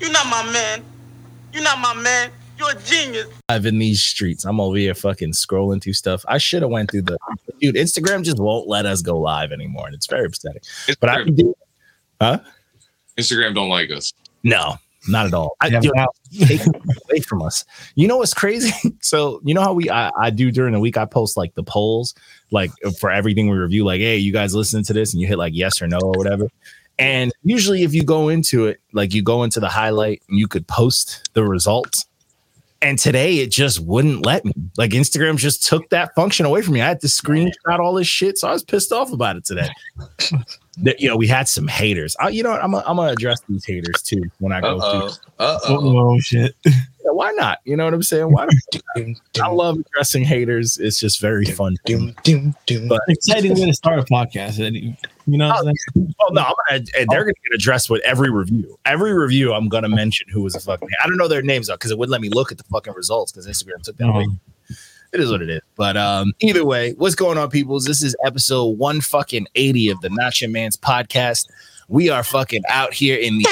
You're not my man. You're not my man. You're a genius. Live in these streets. I'm over here fucking scrolling through stuff. I should have went through the dude. Instagram just won't let us go live anymore, and it's very upsetting. But I can do. Huh? Instagram don't like us. No, not at all. I, Yeah, dude, take away from us. You know what's crazy? So you know how we I, I do during the week. I post like the polls, like for everything we review. Like, hey, you guys listen to this, and you hit like yes or no or whatever. And usually, if you go into it, like you go into the highlight, and you could post the results. And today, it just wouldn't let me. Like Instagram just took that function away from me. I had to screenshot all this shit, so I was pissed off about it today. That, you know, we had some haters. I, you know what? I'm gonna, I'm gonna address these haters too when I go through. Uh oh. Oh shit! Yeah, why not? You know what I'm saying? Why not? I love addressing haters. It's just very fun. But Exciting way to start a podcast. Eddie. You know, what I'm oh no, I'm gonna, and they're gonna get addressed with every review. Every review, I'm gonna mention who was a fucking. I don't know their names though, because it wouldn't let me look at the fucking results because Instagram took that away. Um, It is what it is. But um, either way, what's going on, peoples? This is episode one fucking eighty of the Not Your Man's podcast. We are fucking out here in the.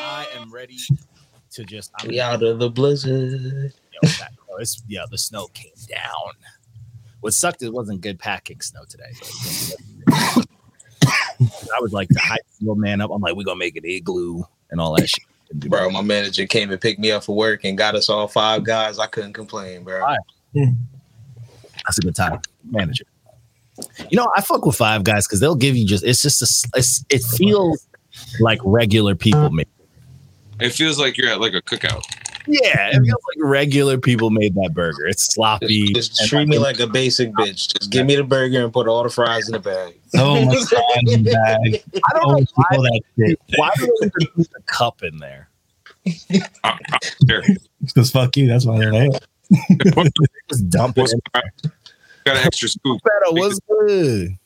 I am ready to just. I'm We out of the blizzard. Yo, that, yeah, the snow came down. What sucked it wasn't good packing snow today. I was like the hype little man up. I'm like, we're gonna make an igloo and all that shit. Bro, my manager came and picked me up for work and got us all five guys. I couldn't complain, bro. Alright. That's a good time. Manager. You know, I fuck with five guys because they'll give you just it's just a it's, it feels like regular people make. It feels like you're at like a cookout. Yeah, it feels like regular people made that burger. It's sloppy. Just and treat me like a basic bitch. Just give me the burger and put all the fries in the bag. so much time in the bag. I don't Oh, know why, people that shit. why do they even put the cup in there. Uh, uh, here. Because fuck you. That's why they're there. Just dump it What's- in Got an extra scoop. Petta, what's good?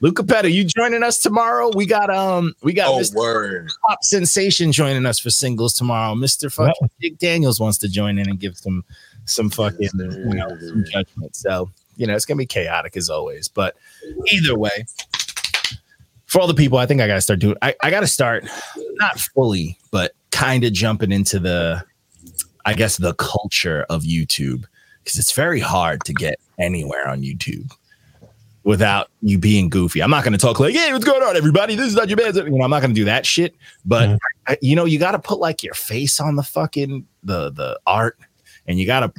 Luca Petta, you joining us tomorrow? We got um we got Oh, Mr. word. Pop Sensation joining us for singles tomorrow. Mr. fucking Jake Daniels wants to join in and give some some fucking you know some judgment. So you know it's gonna be chaotic as always. But either way, for all the people, I think I gotta start doing I, I gotta start not fully, but kind of jumping into the I guess the culture of YouTube because it's very hard to get anywhere on YouTube without you being goofy. I'm not going to talk like, "Hey, what's going on, everybody? This is not your bad." You know, I'm not going to do that shit. But Yeah. I- you know, you got to put like your face on the fucking the the art, and you got to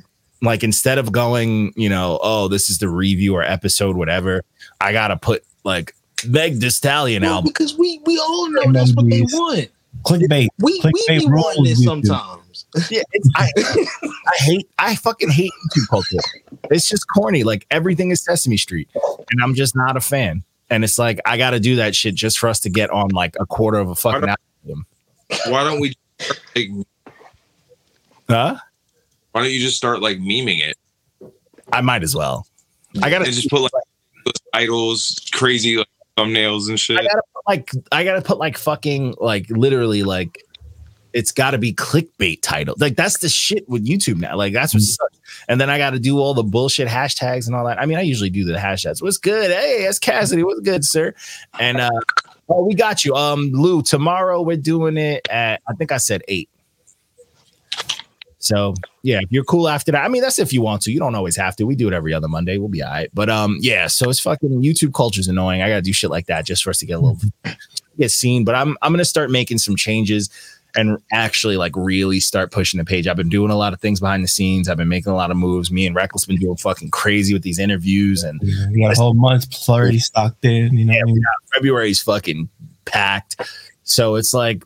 like instead of going, you know, oh, this is the review or episode, whatever. I got to put like Meg Thee Stallion Well, album. because we we all know that's what they want. Clickbait. We we Clickbait be wanting this sometimes. Yeah, it's, I I hate I fucking hate YouTube culture. It's just corny. Like everything is Sesame Street, and I'm just not a fan. And it's like I got to do that shit just for us to get on like a quarter of a fucking album. Why don't we like Huh? why don't you just start like memeing it I might as well. I gotta just put like titles, crazy like, thumbnails and shit. I gotta put like I gotta put like fucking like literally like it's got to be clickbait title. Like that's the shit with YouTube now. Like that's what sucks. And then I got to do all the bullshit hashtags and all that. I mean, I usually do the hashtags. What's good? Hey, that's Cassidy. What's good, sir? And uh oh, we got you. Um, Lou. Tomorrow we're doing it at I think I said eight. So yeah, if you're cool after that. I mean, that's if you want to. You don't always have to. We do it every other Monday. We'll be all right. But um, yeah. So it's fucking YouTube culture's annoying. I gotta do shit like that just for us to get a little get seen. But I'm I'm gonna start making some changes and actually like really start pushing the page. I've been doing a lot of things behind the scenes. I've been making a lot of moves. Me and Reckless been doing fucking crazy with these interviews and You got a whole month already stocked in. You know, I mean? February's fucking packed. So it's like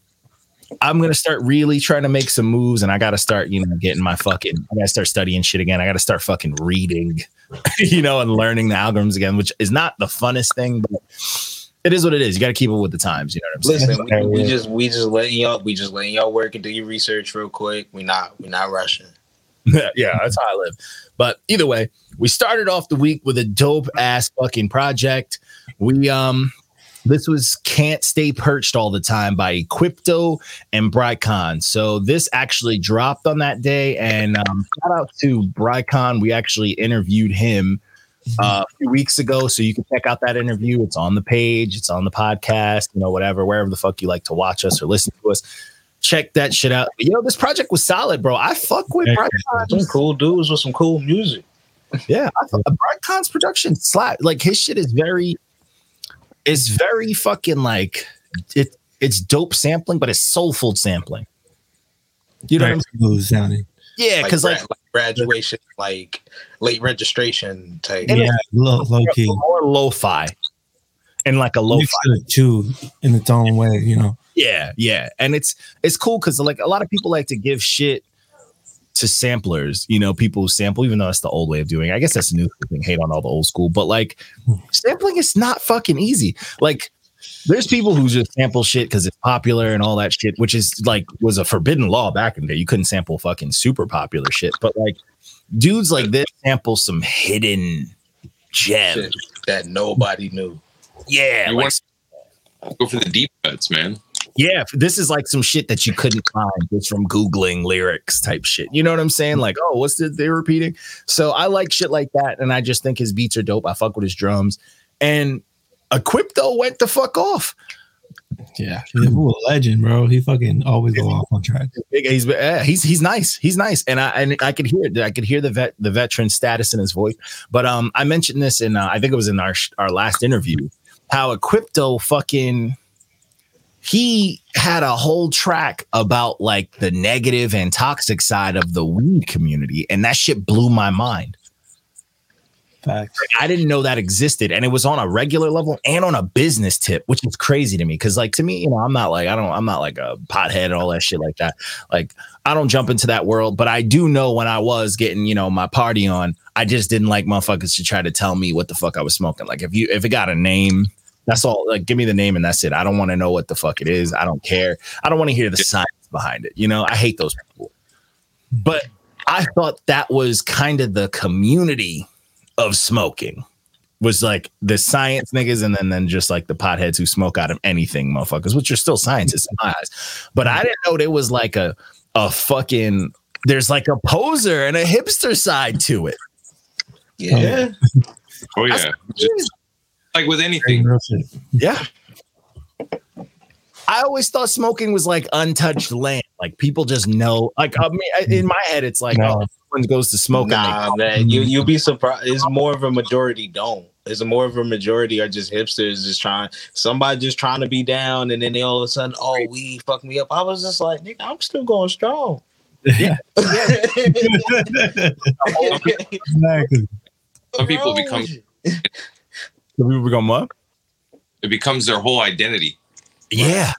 I'm gonna start really trying to make some moves, and I gotta start, you know, getting my fucking. I gotta start studying shit again. I gotta start fucking reading, you know, and learning the algorithms again, which is not the funnest thing, but it is what it is. You gotta keep up with the times. You know what I'm saying? Listen, we, we just we just letting y'all we just letting y'all work and do your research real quick. We not we not rushing. yeah, that's how I live. But either way, we started off the week with a dope ass fucking project. We um this was Can't Stay Perched All the Time by Equipto and Brycon. So this actually dropped on that day. And um, shout out to Brycon. We actually interviewed him uh, a few weeks ago. So you can check out that interview. It's on the page, it's on the podcast, you know, whatever, wherever the fuck you like to watch us or listen to us. Check that shit out. You know, this project was solid, bro. I fuck with Yeah. Brian Some cool dudes with some cool music. yeah, I thought Brycon's production slap. Like his shit is very, it's very fucking like it. It's dope sampling, but it's soulful sampling. You know what I'm saying? sounding. Yeah, because like, like graduation, like late registration type. And Yeah, low, low key. more lo-fi, and like a lo-fi. Mix of the in its own way, you know. Yeah, yeah, and it's it's cool because like a lot of people like to give shit to samplers. You know, people who sample, even though that's the old way of doing. it. I guess that's the new thing. Hate on all the old school, but like sampling is not fucking easy. Like there's people who just sample shit because it's popular and all that shit, which is like was a forbidden law back in the day. You couldn't sample fucking super popular shit, but like dudes like this sample some hidden gems. Shit that nobody knew. Yeah, You like want go for the deep cuts, man. Yeah, this is like some shit that you couldn't find just from Googling lyrics type shit. You know what I'm saying? Like, oh, what's the they repeating? So I like shit like that. And I just think his beats are dope. I fuck with his drums. And Equipto went the fuck off. Yeah. He's a legend, bro. He fucking always go off on track. He's yeah, he's he's nice. He's nice. And I and I could hear it. I could hear the vet the veteran status in his voice. But um I mentioned this in uh, I think it was in our our last interview how Equipto fucking he had a whole track about like the negative and toxic side of the weed community and that shit blew my mind Facts. i didn't know that existed and it was on a regular level and on a business tip which is crazy to me because like to me you know i'm not like i don't i'm not like a pothead and all that shit like that. Like i don't jump into that world but i do know when i was getting you know my party on i just didn't like motherfuckers to try to tell me what the fuck i was smoking. Like if you if it got a name that's all like give me the name and that's it. I don't want to know what the fuck it is. I don't care. I don't want to hear the science behind it you know? I hate those people. But i thought that was kind of the community of smoking was like the science niggas and then then just like the potheads who smoke out of anything motherfuckers which are still scientists in my eyes but i didn't know there was like a a fucking there's like a poser and a hipster side to it Yeah. Oh yeah, Just like with anything. Yeah. I always thought smoking was like untouched land. Like people just know. Like I mean, in my head, it's like, No. oh, someone goes to smoke. and Nah, man, you you'll be surprised. It's more of a majority don't. It's more of a majority are just hipsters, just trying. Somebody just trying to be down, and then they all of a sudden, oh, we fuck me up. I was just like, nigga, I'm still going strong. Yeah. Some Exactly. Some people become- they, the people become what? It becomes their whole identity. Yeah.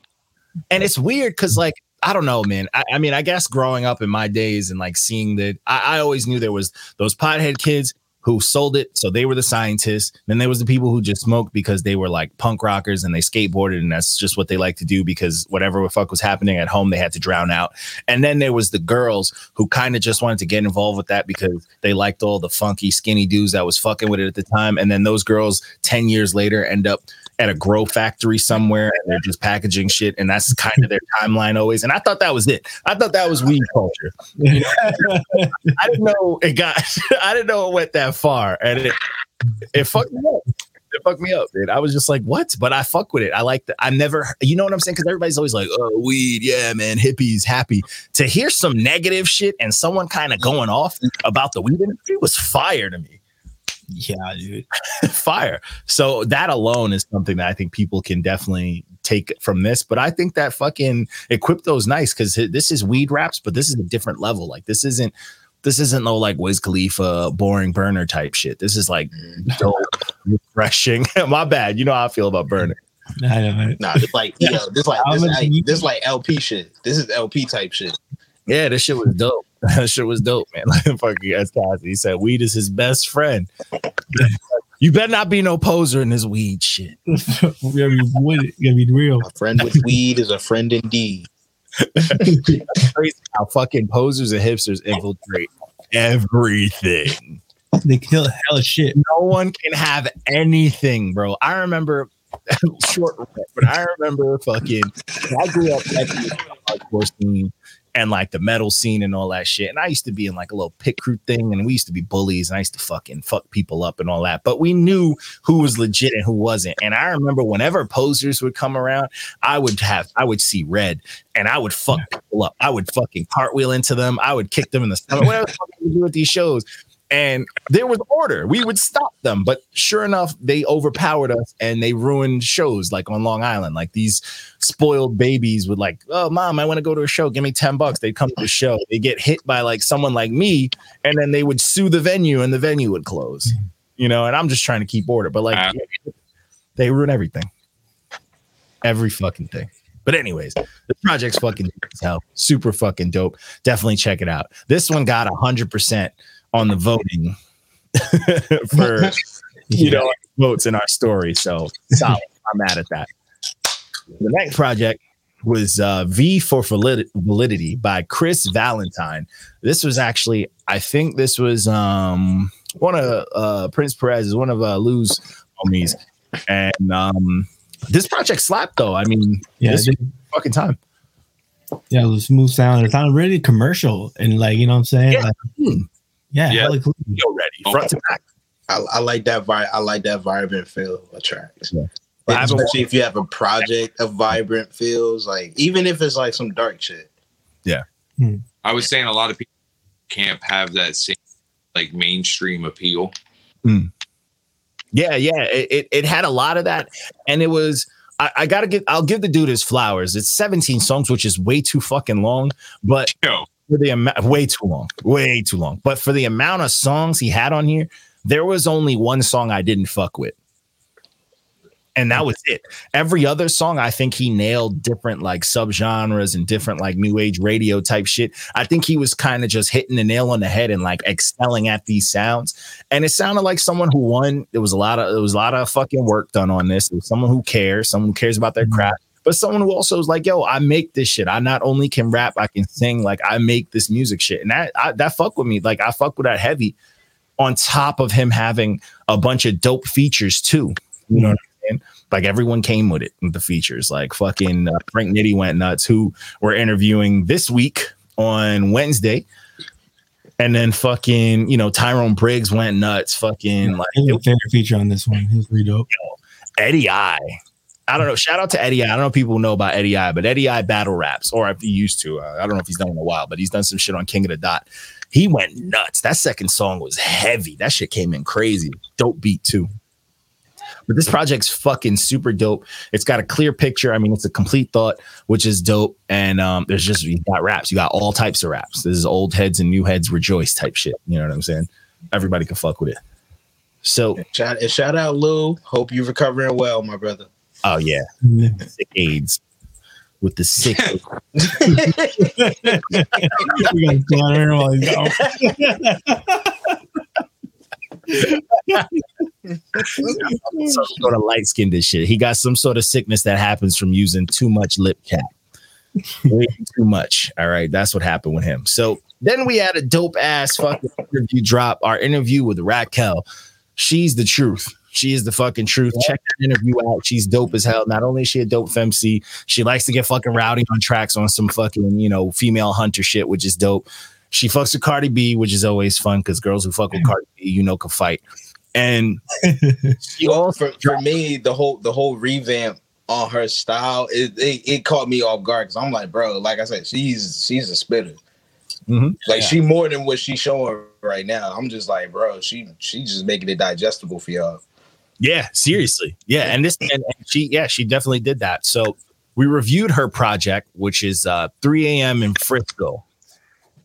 And it's weird because, like, I don't know, man. I, I mean, I guess growing up in my days and like seeing that, I, I always knew there was those pothead kids who sold it. So they were the scientists. Then there was the people who just smoked because they were like punk rockers and they skateboarded and that's just what they like to do because whatever the fuck was happening at home, they had to drown out. And then there was the girls who kind of just wanted to get involved with that because they liked all the funky, skinny dudes that was fucking with it at the time. And then those girls 10 years later end up at a grow factory somewhere and they're just packaging shit. And that's kind of their timeline always. And I thought that was it. I thought that was weed culture. I didn't know it got, I didn't know it went that far. And it, it fucked me up. It fucked me up, dude. I was just like, what? But I fuck with it. I like that. I never, you know what I'm saying? Because everybody's always like, oh, weed. Yeah, man. Hippies, happy. To hear some negative shit and someone kind of going off about the weed industry was fire to me. Yeah, dude. fire. So that alone is something that I think people can definitely take from this. But I think that fucking Equipto's nice because this is weed wraps, but this is a different level. Like this isn't this isn't no like Wiz Khalifa boring burner type shit. This is like mm. dope, refreshing. My bad. You know how I feel about burner. I know, right? Nah, this like yo, this like this, much like this like LP shit. This is LP type shit. Yeah, this shit was dope. that shit was dope, man. Like fucking as Cassidy he said, weed is his best friend. you better not be no poser in this weed shit. we gotta be with it. We gotta be real. A friend with weed is a friend indeed. Crazy how fucking posers and hipsters infiltrate everything. They kill hella shit. no one can have anything, bro. I remember short, but I remember fucking. I grew up at the hardcore scene and like the metal scene and all that shit. And I used to be in like a little pit crew thing, and we used to be bullies, and I used to fucking fuck people up and all that. But we knew who was legit and who wasn't. And I remember whenever posers would come around, I would have I would see red, and I would fuck people up. I would fucking cartwheel into them. I would kick them in the stomach. Whatever the fuck we do at these shows. And there was order. We would stop them, but sure enough, they overpowered us and they ruined shows like on Long Island. Like these spoiled babies would like, oh mom, I want to go to a show. Give me 10 bucks. They'd come to the show. They get hit by like someone like me, and then they would sue the venue and the venue would close. You know, and I'm just trying to keep order. But like Ah. they ruin everything. Every fucking thing. But anyways, the project's fucking hell. Super fucking dope. Definitely check it out. This one got a hundred percent on the voting for you know votes in our story. So solid. I'm mad at that. The next project was uh, V for Valid- Validity by Chris Valentine. This was actually, I think this was um, one of uh, Prince Perez is one of uh, Lou's homies, and um, this project slapped though. I mean, Yeah, this they- fucking time. yeah, it was smooth sound. It sounded really commercial and like you know what I'm saying. Yeah. Like, Hmm. Yeah, Yeah. hella clean. Yo, ready front to back. I, I like that vibe. I like that vibrant feel of tracks. Yeah. I haven't Especially if you have a project of vibrant feels, like even if it's like some dark shit. Yeah. Hmm. I was saying a lot of people can't have that same like mainstream appeal. Hmm. Yeah, yeah. It, it, it had a lot of that. And it was, I, I gotta give, I'll give the dude his flowers. It's 17 songs, which is way too fucking long, but Yo, for the amount, way too long, way too long. But for the amount of songs he had on here, there was only one song I didn't fuck with. And that was it. Every other song, I think he nailed different like subgenres and different like new age radio type shit. I think he was kind of just hitting the nail on the head and like excelling at these sounds. And it sounded like someone who won. There was a lot of there was a lot of fucking work done on this. It was someone who cares, someone who cares about their mm-hmm. craft, but someone who also is like, yo, I make this shit. I not only can rap, I can sing. Like I make this music shit, and that I, that fuck with me. Like I fuck with that heavy. On top of him having a bunch of dope features too. You know what I'm saying? Like everyone came with it with the features. Like fucking uh, Frank Nitty went nuts, who we're interviewing this week on Wednesday. And then fucking, you know, Tyrone Briggs went nuts. Fucking like was favorite feature on this one. He was pretty dope. Eddie I. I don't know. Shout out to Eddie I. I don't know if people know about Eddie I, but Eddie I battle raps, or if he used to. Uh, I don't know if he's done in a while, but he's done some shit on King of the Dot. He went nuts. That second song was heavy. That shit came in crazy. Dope beat too. But this project's fucking super dope. It's got a clear picture. I mean, it's a complete thought, which is dope. And um, there's just you got raps. You got all types of raps. This is old heads and new heads rejoice type shit. You know what I'm saying? Everybody can fuck with it. So, Shout, shout out Lou. Hope you're recovering well, my brother. Oh yeah, sick AIDS with the sick. we got to while he's some sort of light skinned this shit. He got some sort of sickness that happens from using too much lip cap. Way too much. All right. That's what happened with him. So then we had a dope ass fucking interview drop. Our interview with Raquel. She's the truth. She is the fucking truth. Check that interview out. She's dope as hell. Not only is she a dope femc, she likes to get fucking rowdy on tracks on some fucking, you know, female hunter shit, which is dope. She fucks with Cardi B, which is always fun because girls who fuck with Cardi B, you know, can fight. And she Well, for, for me, the whole the whole revamp on her style, it, it, it caught me off guard because I'm like, bro, like I said, she's she's a spitter. Mhm. Like she more than what she's showing right now. I'm just like, bro, she she just making it digestible for y'all. Yeah, seriously. Yeah, and this and, and she yeah, she definitely did that. So we reviewed her project, which is uh 3 a.m. in Frisco.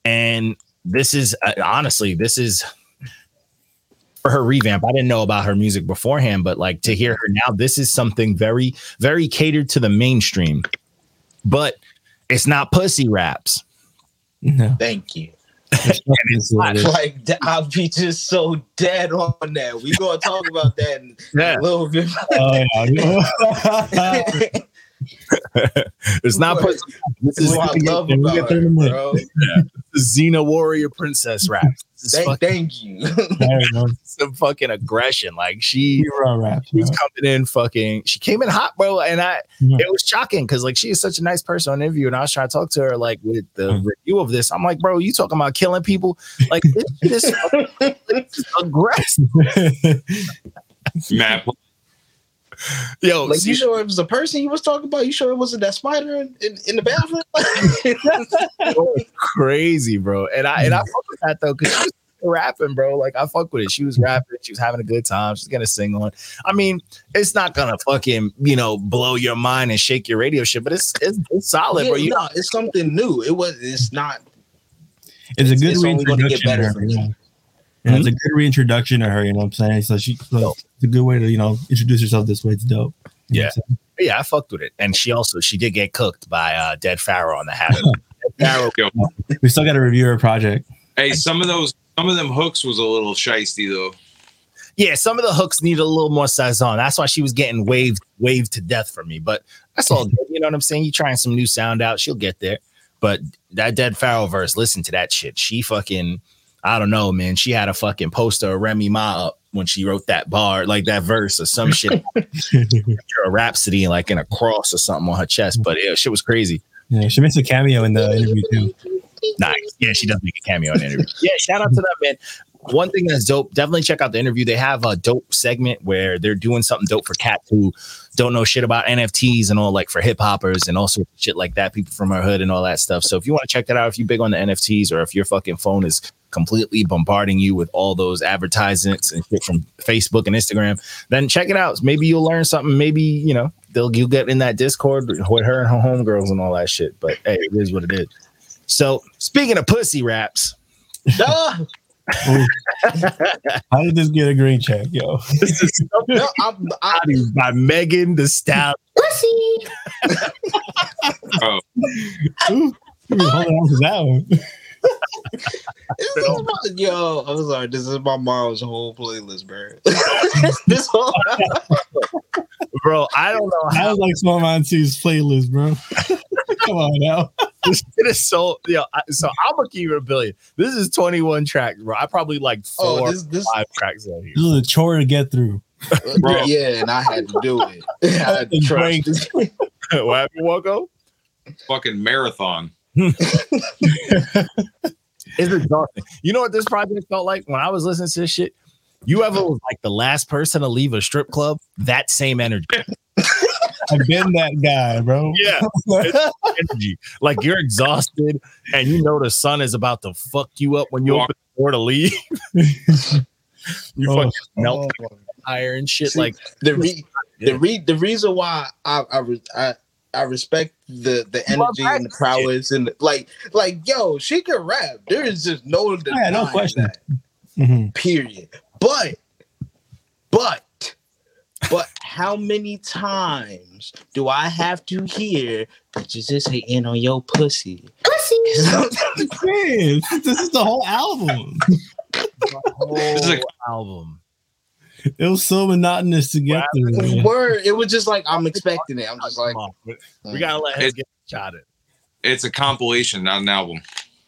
And this is uh, honestly, this is for her revamp. I didn't know about her music beforehand, but like to hear her now, this is something very, very catered to the mainstream. But it's not pussy raps. No. Thank you. It's is. Like I'll be just so dead on that. We gonna talk about that in Yeah. a little bit. Oh, yeah. it's not What? pussy. This This is is what I love we about get her, through the month. bro. Xena warrior princess rap. Thank, fucking thank you. There you go. some fucking aggression. Like she Hero rap. she was coming in fucking she came in hot, bro. And I Yeah. it was shocking because like she is such a nice person on interview. And I was trying to talk to her like with the Mm. review of this. I'm like, bro, you talking about killing people? Like this, this is aggressive. Matt, Yo, like, see, you sure it was the person you was talking about? You sure it wasn't that spider in, in, in the bathroom? crazy, bro. And I and I mm. fuck with that though, because she was rapping, bro. Like I fuck with it. She was rapping, she was having a good time. She's gonna sing on. I mean, it's not gonna fucking, you know, blow your mind and shake your radio shit, but it's it's, it's solid, yeah, bro. You no, it's something new. It was. It's not. It's a good It's only gonna get better to her, from here. Yeah. Yeah, it's a good reintroduction to her. You know what I'm saying? So she, so it's a good way to you know introduce herself this way. It's dope. You know what I'm saying? yeah, I fucked with it. And she also she did get cooked by uh Dead Pharaoh on the hat. Pharaoh, We still got to review her project. hey, some of those, some of them hooks was a little shisty though. yeah, some of the hooks need a little more saison. That's why she was getting waved waved to death for me. But that's all good. You know what I'm saying? You trying some new sound out, she'll get there. But that Dead Pharaoh verse, listen to that shit. She fucking, I don't know, man. She had a fucking poster of Remy Ma up when she wrote that bar, like that verse or some shit, a rhapsody, like in a cross or something on her chest. But yeah, shit was crazy. yeah, she makes a cameo in the interview too. Nice. Yeah, she does make a cameo in the interview. Yeah, shout out to that man. One thing that's dope, definitely check out the interview. They have a dope segment where they're doing something dope for cats who don't know shit about NFTs and all, like for hip hoppers and all sorts of shit like that, people from our hood and all that stuff. So if you want to check that out, if you're big on the NFTs or if your fucking phone is completely bombarding you with all those advertisements and shit from Facebook and Instagram, then check it out. Maybe you'll learn something. Maybe, you know, they'll you'll get in that Discord with her and her homegirls and all that shit. But hey, it is what it is. So speaking of pussy raps, Duh. How did this get a green check, yo? this is No, I'm, I, something by Megan the Stallion. Oh, Ooh, you been holding on to that one. This is my, yo, I'm sorry. This is my mom's whole playlist, bro. this whole Bro, I don't know I how was like Small Man 2's playlist, bro. Come on now. this shit is so yo. I, so I'm gonna keep it a billion. This is 21 tracks, bro. I probably like oh, four, oh, this this five tracks on here. This is a chore to get through. Bro. yeah, and I had to do it. I had to Drink. trust. what happened, Woko? fucking marathon. It's exhausting. You know what this project felt like when I was listening to this shit? You ever was like the last person to leave a strip club? That same energy. I've been that guy, bro. Yeah. energy. Like you're exhausted and you know the sun is about to fuck you up when you Walk- open the door to leave. you Oh, fucking oh, melt Oh, fire and shit. See, like the re- the re- the reason why I I, re- I I respect the the You love energy and the prowess and like like yo, she can rap. There is just no Yeah, no question. that. Mhm. Period. But but but how many times do I have to hear bitches just hating on your pussy? Man, this is the whole album. the whole is a- album. It was so monotonous to get through. man. Word, it was just like I'm expecting it. I'm just like, on. We- we gotta let him It- get shot at. It's a compilation, not an album.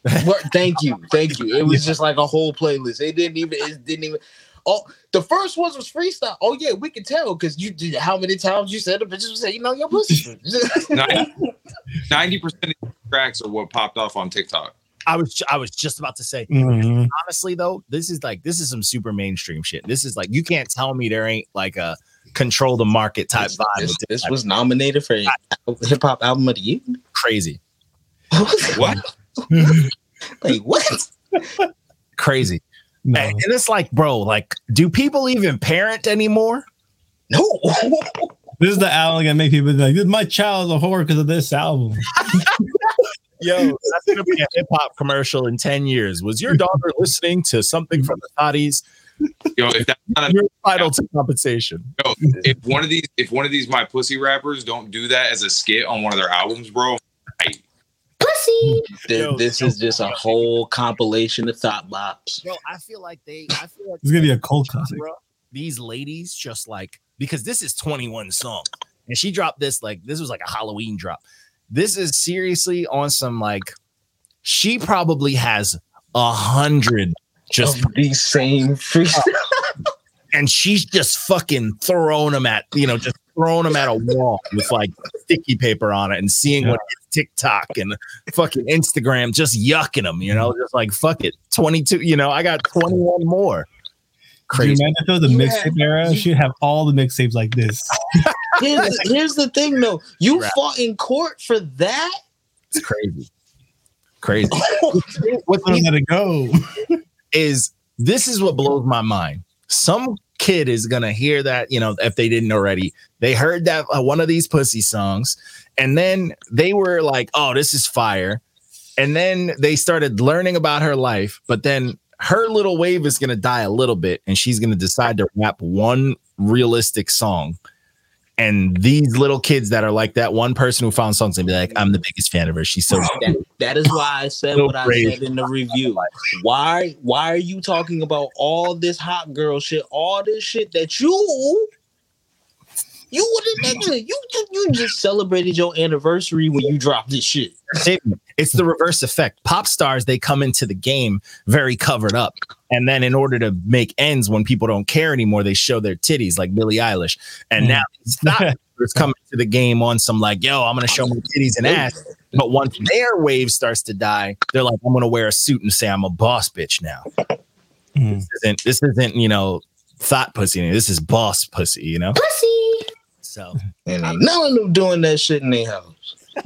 Word, thank you, thank you. It was just like a whole playlist. It didn't even. It didn't even. Oh, the first ones was freestyle. Oh yeah, we can tell because you did how many times you said the bitches was saying, you know, your pussy. Ninety percent of the tracks are what popped off on TikTok. I was I was just about to say, Mhm. honestly though, this is like this is some super mainstream shit. This is like you can't tell me there ain't like a control the market type this, vibe. this, this this type was nominated for hip hop album of the year. crazy, What? like what? crazy. No. And, and it's like, bro, like, do people even parent anymore? No. This is the album that make people be like, my child is a whore because of this album. Yo, that's gonna be a hip hop commercial in ten years. Was your daughter listening to something from the Thotties? Yo, if that's not a, You're entitled to compensation. yo, if one of these, if one of these my pussy rappers don't do that as a skit on one of their albums, bro, This, Yo, this yo, is just a whole compilation of thought bops. Bro, I feel like they. I feel like It's gonna be a cult classic. these ladies just like because this is 21 song and she dropped this like this was like a Halloween drop. This is seriously on some like she probably has a hundred just Of these same freestyle. and she's just fucking throwing them at you know just throwing them at a wall with like sticky paper on it and seeing what hits TikTok and fucking Instagram just yucking them, you know, mm-hmm. just like fuck it, twenty two, you know, I got twenty one more. Could you Crazy. imagine though the mixtape era? She'd have all the mixtapes like this. Here's, here's the thing, though. You Right. fought in court for that. It's crazy, crazy. What's gonna go. is this is what blows my mind. Some kid is gonna hear that, you know, if they didn't already, they heard that uh, one of these pussy songs, and then they were like, "Oh, this is fire," and then they started learning about her life, but then her little wave is gonna die a little bit, and she's gonna decide to rap one realistic song. And these little kids that are like that one person who found songs and be like, I'm the biggest fan of her. She's so That, that is why I said So what I brave. said in the review. Why why are you talking about all this hot girl shit, all this shit that you you wouldn't? You you just celebrated your anniversary when you dropped this shit. It's the reverse effect. Pop stars, they come into the game very covered up. And then in order to make ends when people don't care anymore, they show their titties like Billie Eilish. And Mm. now it's not it's coming to the game on some like, yo, I'm gonna show my titties and ass. But once their wave starts to die, they're like, I'm gonna wear a suit and say I'm a boss bitch now. Mm. This isn't this isn't, you know, thought pussy. This is boss pussy, you know? Pussy. So And ain't none of them doing that shit in their house.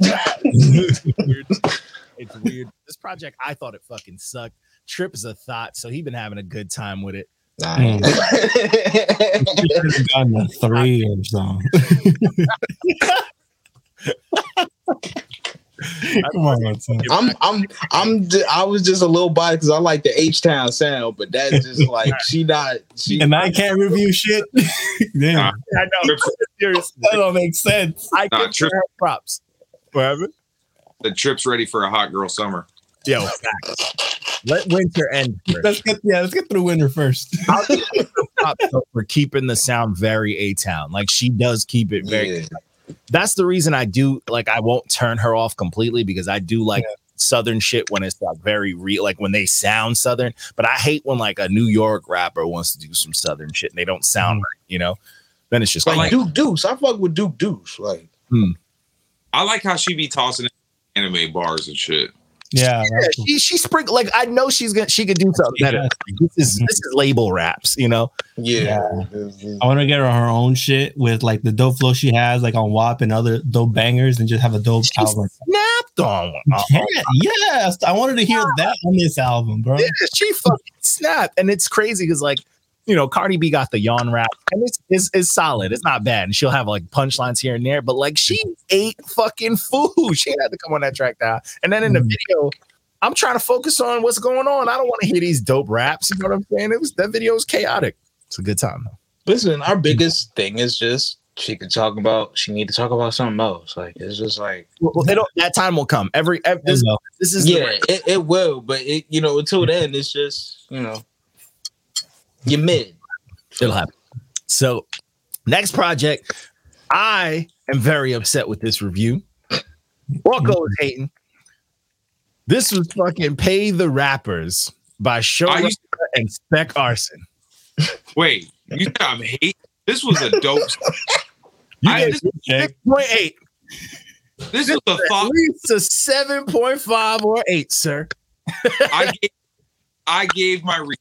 it's weird. This project, I thought it fucking sucked. Trip is a thought, so he been having a good time with it. Nah. Mm. Gotten a three or something. Come on, son. I'm I'm I'm ju- I was just a little biased because I like the H Town sound, but that's just like she not she And I can't review shit. Damn, Nah. I know. Seriously, that don't make sense. I Nah, give Trip- her props. Whatever. The trip's ready for a hot girl summer. Yo, let winter end. first. Let's get yeah, let's get through winter first. I'll give her props though for keeping the sound very A Town. Like she does keep it very. yeah. That's the reason I do like. I won't turn her off completely because I do like Southern shit when it's like very real, like when they sound Southern. But I hate when like a New York rapper wants to do some Southern shit and they don't sound mm. right. You know, then it's just like like, Duke Deuce. I fuck with Duke Deuce. Like hmm. I like how she be tossing anime bars and shit. Yeah, yeah, she she spring like I know she's gonna she could do something better. Yeah. This is this is label raps, you know. yeah. Mm-hmm. I want to get her her own shit with like the dope flow she has, like on WAP and other dope bangers, and just have a dope She album. snapped on one. Yeah, yes, I wanted to hear that on this album, bro. yeah, she fucking snapped, and it's crazy because like you know Cardi B got the yawn rap, and it's, it's it's solid. It's not bad, and she'll have like punchlines here and there, but like she ate fucking food. She had to come on that track down, and then in the Mm. video. I'm trying to focus on what's going on. I don't want to hear these dope raps. You know what I'm saying? It was that video was chaotic. It's a good time. though. Listen, our biggest thing is just she could talk about she need to talk about something else. Like it's just like Well, it'll, that time will come. Every, every this, There you go. this is the- yeah, it, it will, but it you know until then it's just you know you mid. It'll happen. So, next project, I am very upset with this review. Walko is hating. This was fucking Pay the Rappers by Show I used- and Spec Arson. Wait, you think I'm hate? This was a dope. You I- gave Jake. 6.8. This is a At thought. least a 7.5 or 8, sir. I gave, I gave my re-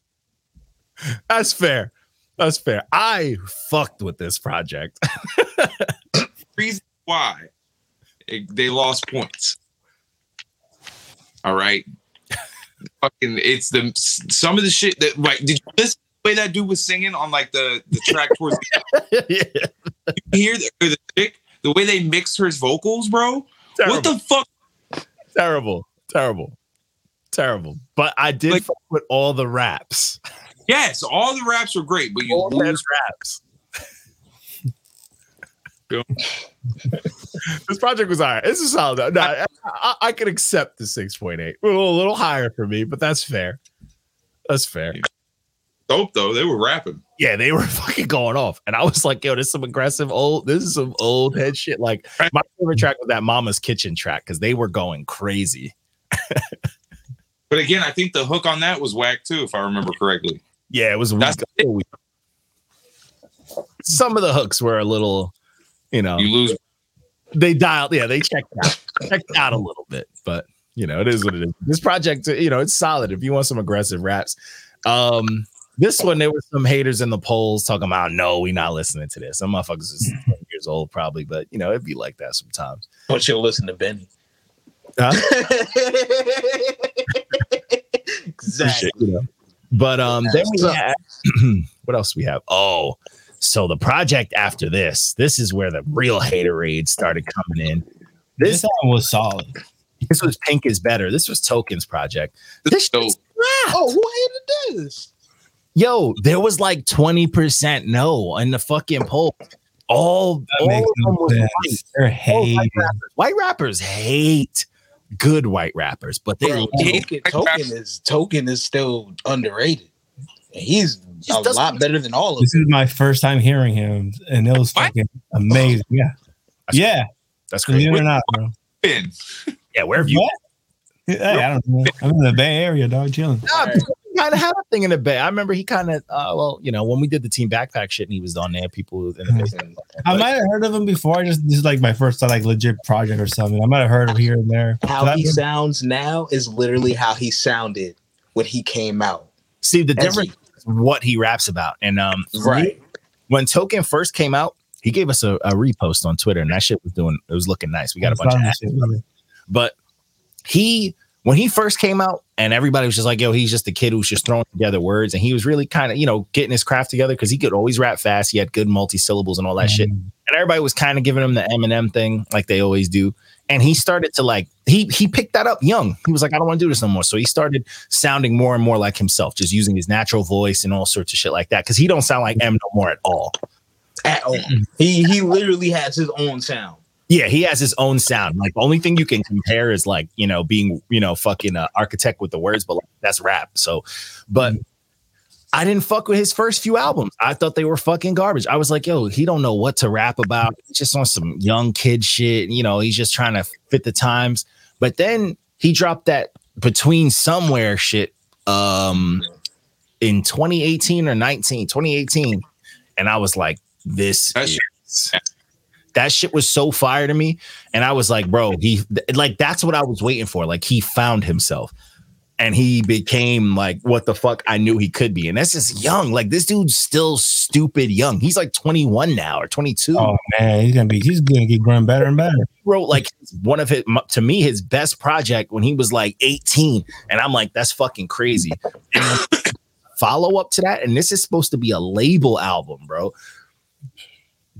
That's fair. That's fair. I fucked with this project. reason why it- they lost points. All right. Fucking, it's the some of the shit that like. Did you listen to the way that dude was singing on like the the track towards the yeah, you hear the, the chick the way they mixed her vocals, bro? terrible. What the fuck? terrible, terrible, terrible. But I did Like- fuck with all the raps. Yes, all the raps were great, but you All lose. raps. This project was all right. This is solid. No, I, I, I could accept the six point eight. A little, a little higher for me, but that's fair. That's fair. dope though. They were rapping. Yeah, they were fucking going off. And I was like, yo, this is some aggressive old, this is some old head shit. Like my favorite track was that Mama's Kitchen track because they were going crazy. But again, I think the hook on that was whack too, if I remember correctly. Yeah, it was That's weak. Some of the hooks were a little, you know, You lose. they dialed, yeah, they checked out, checked out a little bit, but you know, it is what it is. This project, you know, it's solid. If you want some aggressive raps, um, this one there were some haters in the polls talking about, no, we not listening to this. Some motherfuckers is 20 years old probably, but you know, it'd be like that sometimes. But you'll listen to Benny. Huh? exactly. You know. But um, then we have what else we have? Oh, so the project after this, this is where the real haterade started coming in. This This album was solid. this was Pink is better. This was Tokens project. This So shit's crap. Oh, who hated this? Yo, there was like 20% no in the fucking poll. All, all of them no was white. They're white rappers. White rappers hate good white rappers, but they Bro, Token, Token is Token is still underrated. He's a lot better than all of This them. is my first time hearing him, and it was What? fucking amazing. Yeah, That's yeah. that's crazy. Believe it or not, bro. Ben, Yeah, where have you? What? Hey, I don't know. I'm in the Bay Area, dog, chilling. Nah, kind of had a thing in the bay. I remember he kind of, uh, well, you know, when we did the team backpack shit and he was on there, people in the bay. I might have heard of him before. I just this is like my first like legit project or something. I might have heard of here and there. How he I- sounds now is literally how he sounded when he came out. See, the As difference is what he raps about. And um, for me, Right. when Token first came out, he gave us a, a repost on Twitter, and that shit was doing, it was looking nice. We got a bunch of That's ads. shit. But he, when he first came out, and everybody was just like, yo, he's just a kid who's just throwing together words. And he was really kind of, you know, getting his craft together because he could always rap fast. He had good multi syllables and all that shit. Mm. And everybody was kind of giving him the Eminem thing, like they always do. And he started to like, he he picked that up young. He was like, I don't want to do this no more. So he started sounding more and more like himself, just using his natural voice and all sorts of shit like that. Cause he don't sound like M no more at all. At all. He he literally has his own sound. Yeah, he has his own sound. Like the only thing you can compare is like you know being you know fucking uh, architect with the words, but like, that's rap. So, but I didn't fuck with his first few albums. I thought they were fucking garbage. I was like, yo, he don't know what to rap about. He's just on some young kid shit. You know, he's just trying to fit the times. But then he dropped that between somewhere shit um in 2018 or 19, 2018. And I was like, this That is shit- that shit was so fire to me. And I was like, bro, he like that's what I was waiting for. Like he found himself and he became like what the fuck I knew he could be. And that's just young. Like this dude's still stupid young. He's like 21 now or 22. Oh man, he's gonna be he's gonna keep growing better and better. He wrote like one of his to me his best project when he was like 18. And I'm like, that's fucking crazy. Follow up to that. And this is supposed to be a label album, bro.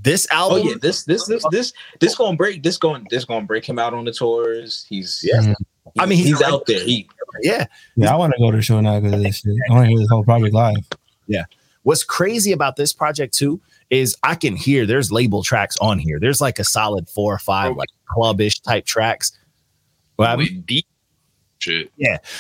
This album, Oh album, yeah, this this this this this gonna break this going this gonna break him out on the tours. He's Yeah. I mean, he's he's, already- out there. He yeah. Yeah, I want to go to the show now because this shit. I want to hear this whole project live. Yeah. What's crazy about this project too is I can hear there's label tracks on here. There's like a solid four or five oh, like clubbish type tracks. Well, I mean, with deep shit.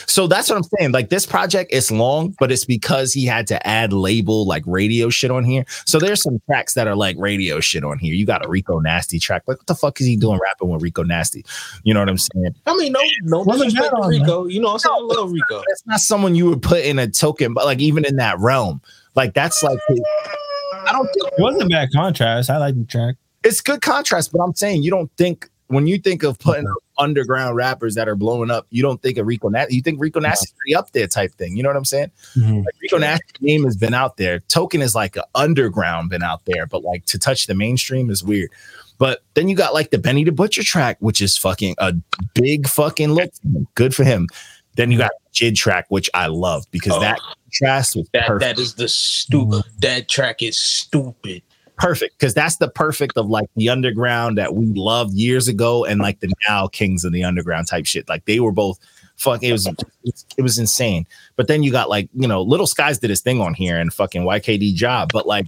so that's what I'm saying. Like this project, is long, but it's because he had to add label like radio shit on here. So there's some tracks that are like radio shit on here. You got a Rico Nasty track. Like what the fuck is he doing rapping with Rico Nasty? You know what I'm saying? I mean, no, no Wasn't disrespect to on, Rico. You know, what I'm saying I love Rico. That's not someone you would put in a token, but like even in that realm, like that's like I don't think It wasn't a bad contrast. I like the track. it's good contrast, but I'm saying you don't think when you think of putting up underground rappers that are blowing up, you don't think of Rico Nasty. You think Rico Nasty's pretty up there type thing. You know what I'm saying? Mhm. Like Rico Nasty's name has been out there. Token is like a underground been out there, but like to touch the mainstream is weird. But then you got like the Benny the Butcher track, which is fucking a big fucking look. Good for him. Then you got Jid track, which I love because Oh. that contrast was That perfect. that is the stupid. That track is stupid. Perfect because that's the perfect of like the underground that we loved years ago and like the now kings of the underground type shit. Like they were both fuck. It was it was insane. But then you got like you know Little Skies did his thing on here and fucking YKD job, but like.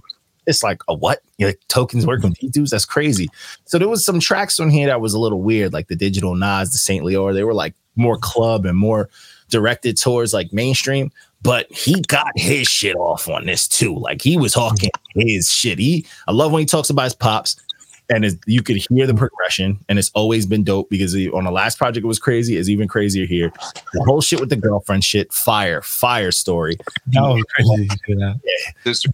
It's like a what? You're like tokens working with these dudes? That's crazy. So there was some tracks on here that was a little weird, like the Digital Nas, the Saint Leor. They were like more club and more directed towards like mainstream. But he got his shit off on this too. Like he was talking his shit. He I love when he talks about his pops. And it's, you could hear the progression, and it's always been dope because he, on the last project it was crazy. It's even crazier here. The whole shit with the girlfriend shit, fire, fire story. That was crazy. to hear that. Sister,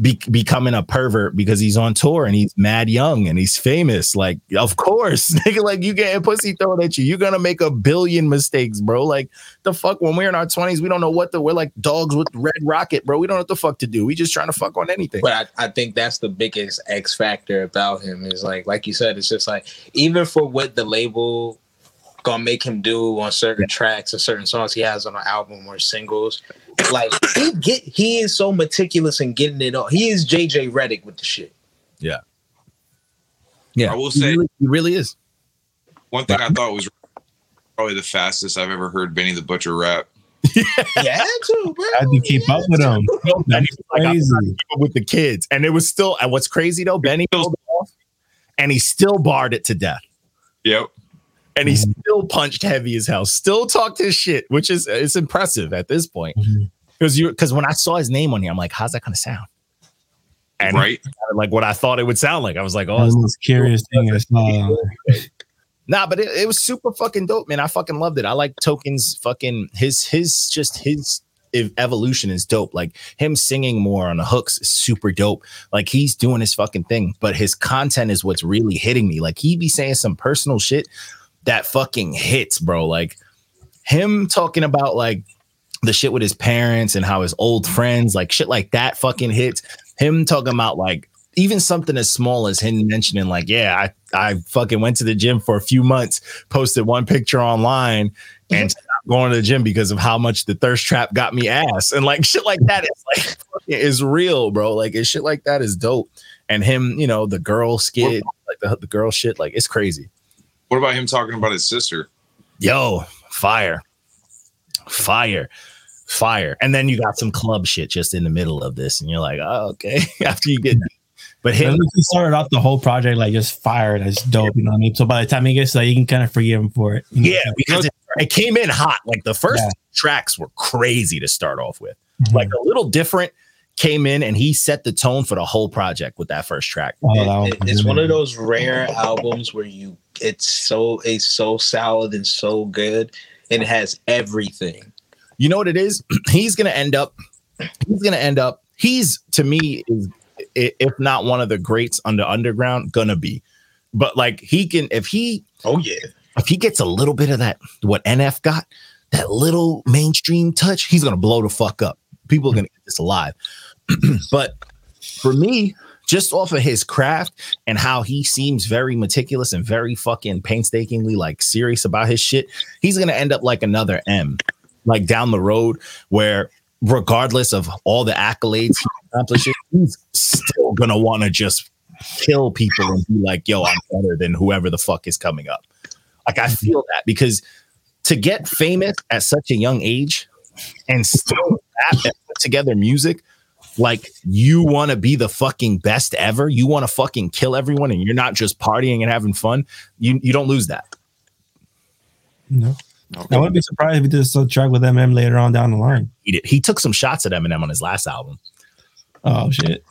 be- becoming a pervert because he's on tour and he's mad young and he's famous. Like, of course, nigga, like you getting pussy thrown at you, you're gonna make a billion mistakes, bro. Like the fuck when we're in our twenties, we don't know what the we're like dogs with red rocket, bro. We don't know what the fuck to do. We just trying to fuck on anything. But I, I think that's the biggest X factor about him is like, like you said, it's just like even for what the label gonna make him do on certain tracks or certain songs he has on an album or singles, like he get he is so meticulous in getting it on. He is JJ Redick with the shit. yeah, Yeah. I will he say- really, he really is. one thing I thought was probably the fastest I've ever heard Benny the Butcher rap. Yeah, too, bro. I had to keep up with him. That's Like, I'm crazy. trying to keep up with the kids, and it was still. And what's crazy though, Benny pulled off, and he still barred it to death. Yep. And he Mhm. still punched heavy as hell. Still talked his shit, which is it's impressive at this point. Because you because when I saw his name on here, I'm like, how's that gonna sound? And right. like what I thought it would sound like. I was like, oh, was the most curious thing I saw. nah, but it, it was super fucking dope, man. I fucking loved it. I like Token's fucking his his just his evolution is dope. Like him singing more on the hooks is super dope. Like he's doing his fucking thing, but his content is what's really hitting me. Like he be saying some personal shit that fucking hits, bro. Like him talking about like the shit with his parents and how his old friends, like shit like that fucking hits. Him talking about like even something as small as him mentioning, like, yeah, I, I fucking went to the gym for a few months, posted one picture online and mm-hmm. stopped going to the gym because of how much the thirst trap got me ass. And like shit like that is like is real, bro. Like it's shit like that is dope. And him, you know, the girl skid, like the, the girl shit, like it's crazy. What about him talking about his sister? Yo, fire, fire, fire. And then you got some club shit just in the middle of this, and you're like, oh, okay. After you get, but him, he started off the whole project like just fire. That's dope. You know what I mean? So by the time he gets there, you can kind of forgive him for it. you know? yeah, because it, it came in hot. Like the first Yeah. tracks were crazy to start off with. Mhm. Like a little different came in, and he set the tone for the whole project with that first track. Oh, It- was it- it's one of those rare albums where you it's so it's so solid and so good and it has everything. you know what it is he's gonna end up he's gonna end up he's to me is if not one of the greats under underground gonna be but like he can if he Oh yeah. if he gets a little bit of that what nf got that little mainstream touch he's gonna blow the fuck up people are gonna get this alive. But for me just off of his craft and how he seems very meticulous and very fucking painstakingly like serious about his shit he's gonna end up like another m like down the road where regardless of all the accolades he accomplishes he's still gonna want to just kill people and be like yo i'm better than whoever the fuck is coming up. Like i feel that because to get famous at such a young age and still rap and put together music like you want to be the fucking best ever you want to fucking kill everyone and you're not just partying and having fun you you don't lose that No. I wouldn't be surprised if he did a track with MM later on down the line. he did he took some shots at eminem on his last album Oh shit.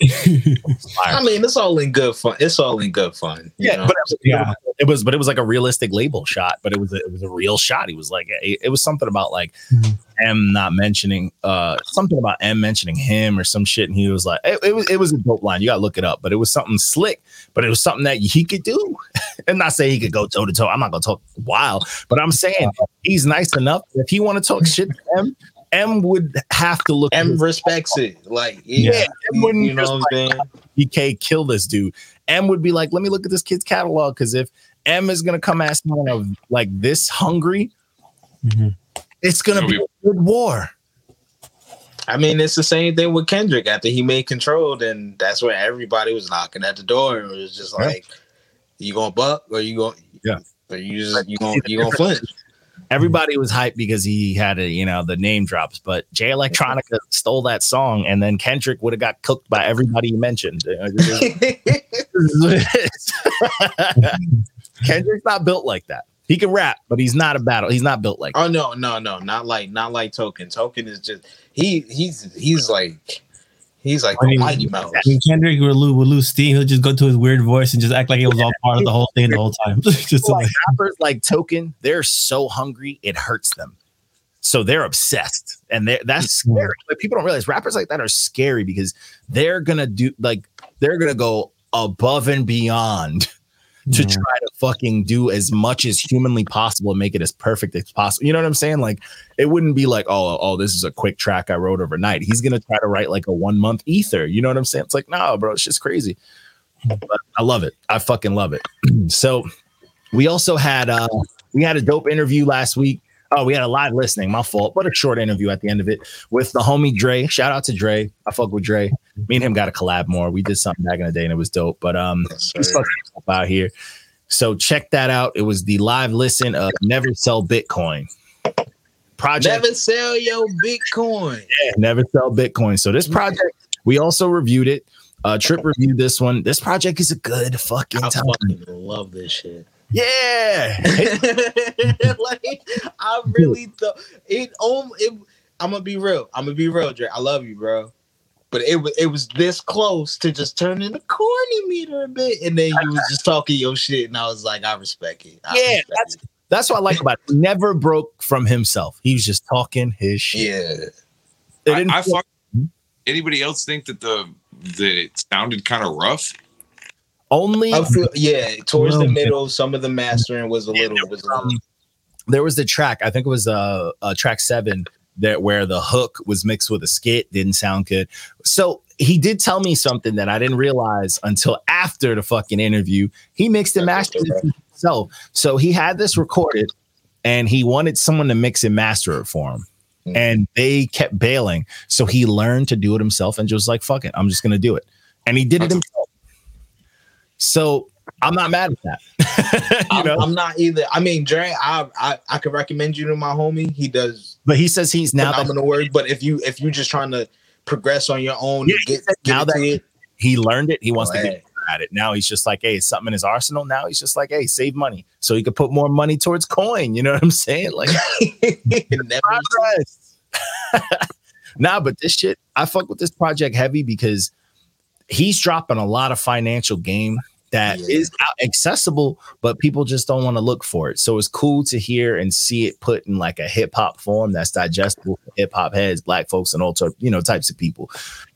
I mean, it's all in good fun. It's all in good fun. you yeah know? but Yeah. it was but it was like a realistic label shot but it was a, it was a real shot he was like it, it was something about like Mhm. m not mentioning uh something about m mentioning him or some shit and he was like it, it was it was a dope line you gotta look it up but it was something slick but it was something that he could do and not saying he could go toe to toe i'm not gonna talk wild but i'm saying he's nice enough if he want to talk shit to m m would have to look M respects it. Like yeah, yeah, M wouldn't you know what I'm like, saying? BK kill this dude. M would be like, let me look at this kid's catalog because if M is gonna come at someone of like this hungry, Mhm. it's gonna It'll be a good war. I mean, it's the same thing with Kendrick. After he made Control, then that's where everybody was knocking at the door. And it was just Yeah. like, you gonna buck or you gonna Yeah. or you just you gonna you gonna flinch. Everybody was hyped because he had a, you know the name drops, but Jay Electronica stole that song, and then Kendrick would have got cooked by everybody you mentioned. This is what it is. Kendrick's not built like that. He He can rap, but he's not a battle. He's not built like. Oh no, no, no, not like not like Token. Token is just he he's he's like he's like I mean, Mighty Mouse. I mean, Kendrick would lose, would lose steam. He'll just go to his weird voice and just act like it was all part of the whole thing the whole time. just like like, rappers like Token, they're so hungry it hurts them. So they're obsessed, and they're, that's scary. Like people don't realize rappers like that are scary because they're gonna do like they're gonna go above and beyond to Yeah. try to fucking do as much as humanly possible and make it as perfect as possible. You know what I'm saying? Like it wouldn't be like, oh, oh, this is a quick track I wrote overnight. He's gonna try to write like a one month ether. You know what I'm saying? It's like, nah, bro, it's just crazy. But I love it. I fucking love it. so we also had uh we had a dope interview last week. Oh, we had a live listening, my fault, but a short interview at the end of it with the homie Dre. Shout out to Dre. I fuck with Dre. Me and him got to collab more. We did something back in the day and it was dope. But um Yes, he's fucking dope out here. So check that out. It was the live listen of Never Sell Bitcoin. Project Never sell your Bitcoin. yeah, never sell Bitcoin. So this project, we also reviewed it. Uh Trip reviewed this one. This project is a good fucking I time. fucking love this shit. Yeah. like I really thought it. Um, it. I'm gonna be real. I'm gonna be real, Dre. I love you, bro. But it was it was this close to just turning the corny meter a bit, and then you was just talking your shit, and I was like, I respect it. I Yeah, respect that's- it. That's what I like about it. Never broke from himself. He was just talking his shit. yeah. It I, didn't I feel- fuck. Anybody else think that the that it sounded kind of rough? Only I feel yeah. Towards the Well, middle, some of the mastering was a little was a little. um, there was the track. I think it was uh, uh track seven that where the hook was mixed with a skit. Didn't sound good. So he did tell me something that I didn't realize until after the fucking interview. He mixed and That's mastered okay. it himself. So he had this recorded, and he wanted someone to mix and master it for him. Mhm. And they kept bailing. So he learned to do it himself and just like, fuck it, I'm just gonna do it. And he did it himself. So I'm not mad at that. I'm, I'm not either. I mean, Dre, I I I could recommend you to my homie. He does but he says he's now that phenomenal work. But if you if you're just trying to progress on your own, Yeah, get, now that- it, he learned it, he wants to get at it. Now he's just like, hey, something in his arsenal. Now he's just like, hey, save money so he could put more money towards coin. You know what I'm saying? Like progress. nah, but this shit, I fuck with this project heavy because he's dropping a lot of financial game that is Yeah. out- accessible, but people just don't want to look for it. So it's cool to hear and see it put in like a hip hop form that's digestible for hip hop heads, black folks, and all you know types of people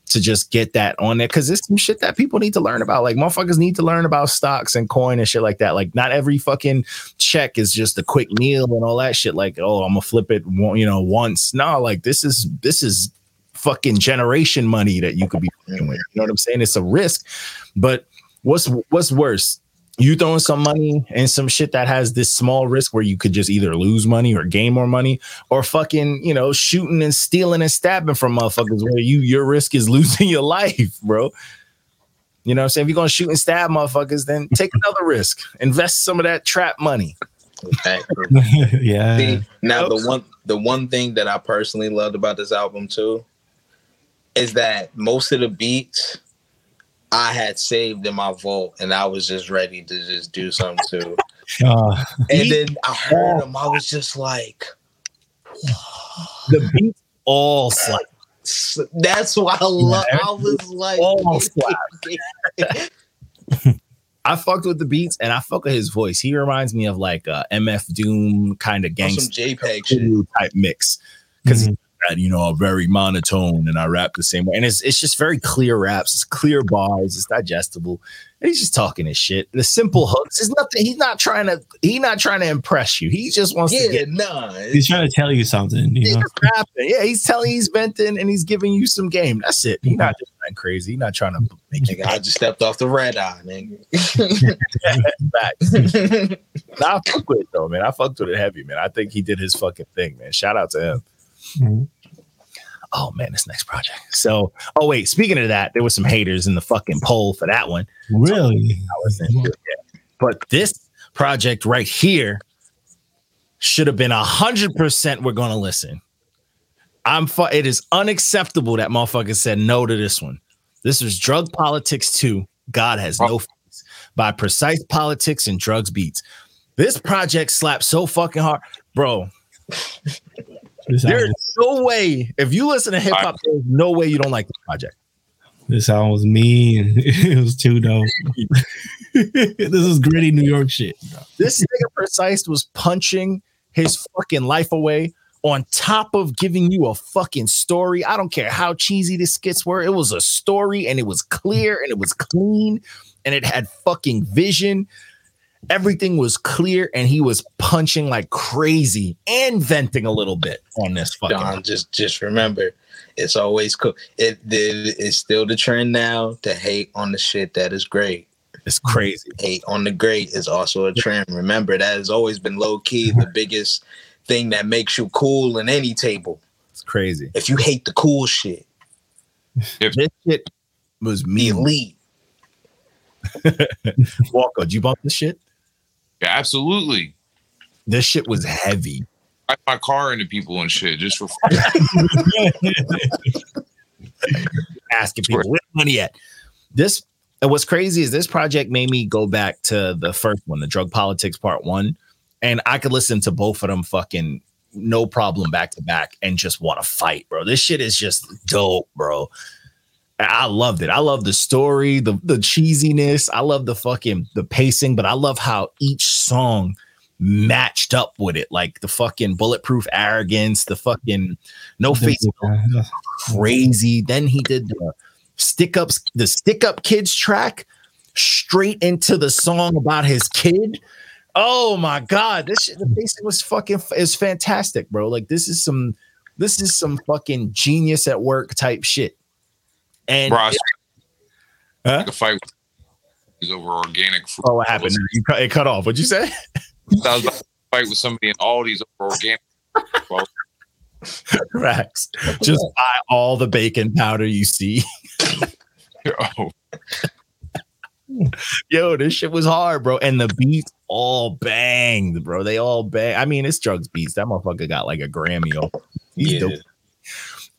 to just get that on there because it's some shit that people need to learn about. Like motherfuckers need to learn about stocks and coin and shit like that. Like not every fucking check is just a quick meal and all that shit. Like oh, I'm gonna flip it, you know, once. No, like this is this is fucking generation money that you could be with. You know what I'm saying? It's a risk, but what's what's worse? You throwing some money and some shit that has this small risk where you could just either lose money or gain more money, or fucking you know shooting and stealing and stabbing from motherfuckers where you your risk is losing your life, bro. You know what I'm saying? If you're gonna shoot and stab motherfuckers, then take another risk. Invest some of that trap money. yeah. See, now Nope. the one the one thing that I personally loved about this album too is that most of the beats I had saved in my vault and I was just ready to just do something to. Uh, And then I heard them, I was just like, The beats all slap. that's why I love. I was like, All I fucked with the beats and I fuck with his voice. He reminds me of like a MF Doom kind of some gangster JPEG type mix because Mhm. He's you know a very monotone and I rap the same way and it's it's just very clear raps. It's clear bars. It's digestible. And he's just talking his shit. The simple hooks. It's nothing. He's not trying to. He's not trying to impress you. He just wants to get. nah. he's trying to tell you something, you He's know. rapping. Yeah, he's telling. He's venting and he's giving you some game. That's it. He's not just going crazy. He's not trying to make you I just stepped off the red eye, nigga. back. Nah, I fuck with it though, man. I fucked with it heavy, man. I think he did his fucking thing, man. Shout out to him. Mhm. Oh man, this next project. So, oh wait, speaking of that, there was some haters in the fucking poll for that one. Really? Sure yet. But this project right here should have been a hundred percent. We're gonna listen. I'm. Fu- it is unacceptable that motherfucker said no to this one. This was Drug Politics too. God has no face by Precise Politics and Drugs Beats. This project slapped so fucking hard, bro. This There's no way. If you listen to hip hop, there's no way you don't like this project. this album was mean. it was too dope. this is gritty New York shit. This nigga precise was punching his fucking life away on top of giving you a fucking story. I don't care how cheesy the skits were. It was a story and it was clear and it was clean and it had fucking vision. Everything was clear and he was punching like crazy and venting a little bit on this fucking. Don, just just remember, it's always cool. It, it it's still the trend now to hate on the shit that is great. It's crazy. Hate on the great is also a trend. Remember, that has always been low key the biggest thing that makes you cool in any table. It's crazy. If you hate the cool shit, if This shit was me mean. elite. Walker, did you bump this shit? Yeah, absolutely. This shit was heavy. I my car into people and shit just for asking people where money at. This and what's crazy is this project made me go back to the first one, the drug politics part one, and I could listen to both of them fucking no problem back to back and just want to fight, bro. This shit is just dope, bro. I loved it. I love the story, the the cheesiness. I love the fucking the pacing, but I love how each song matched up with it, like the fucking bulletproof arrogance, the fucking no face crazy. Then he did the stick ups, the stick up kids track straight into the song about his kid. Oh my god, this shit, the pacing was fucking is fantastic, bro. Like this is some this is some fucking genius at work type shit. And bro. I Huh? The fight is over organic fruit. oh, what happened? You cut, it cut off. What'd you say? I was about to fight with somebody in Aldi's over organic. Well, Rex, just buy all the bacon powder you see. oh, Yo, this shit was hard, bro. And the beats all banged, bro. They all bang. I mean, it's drugs beats. That motherfucker got like a Grammy. Yo. He's Yeah. dope.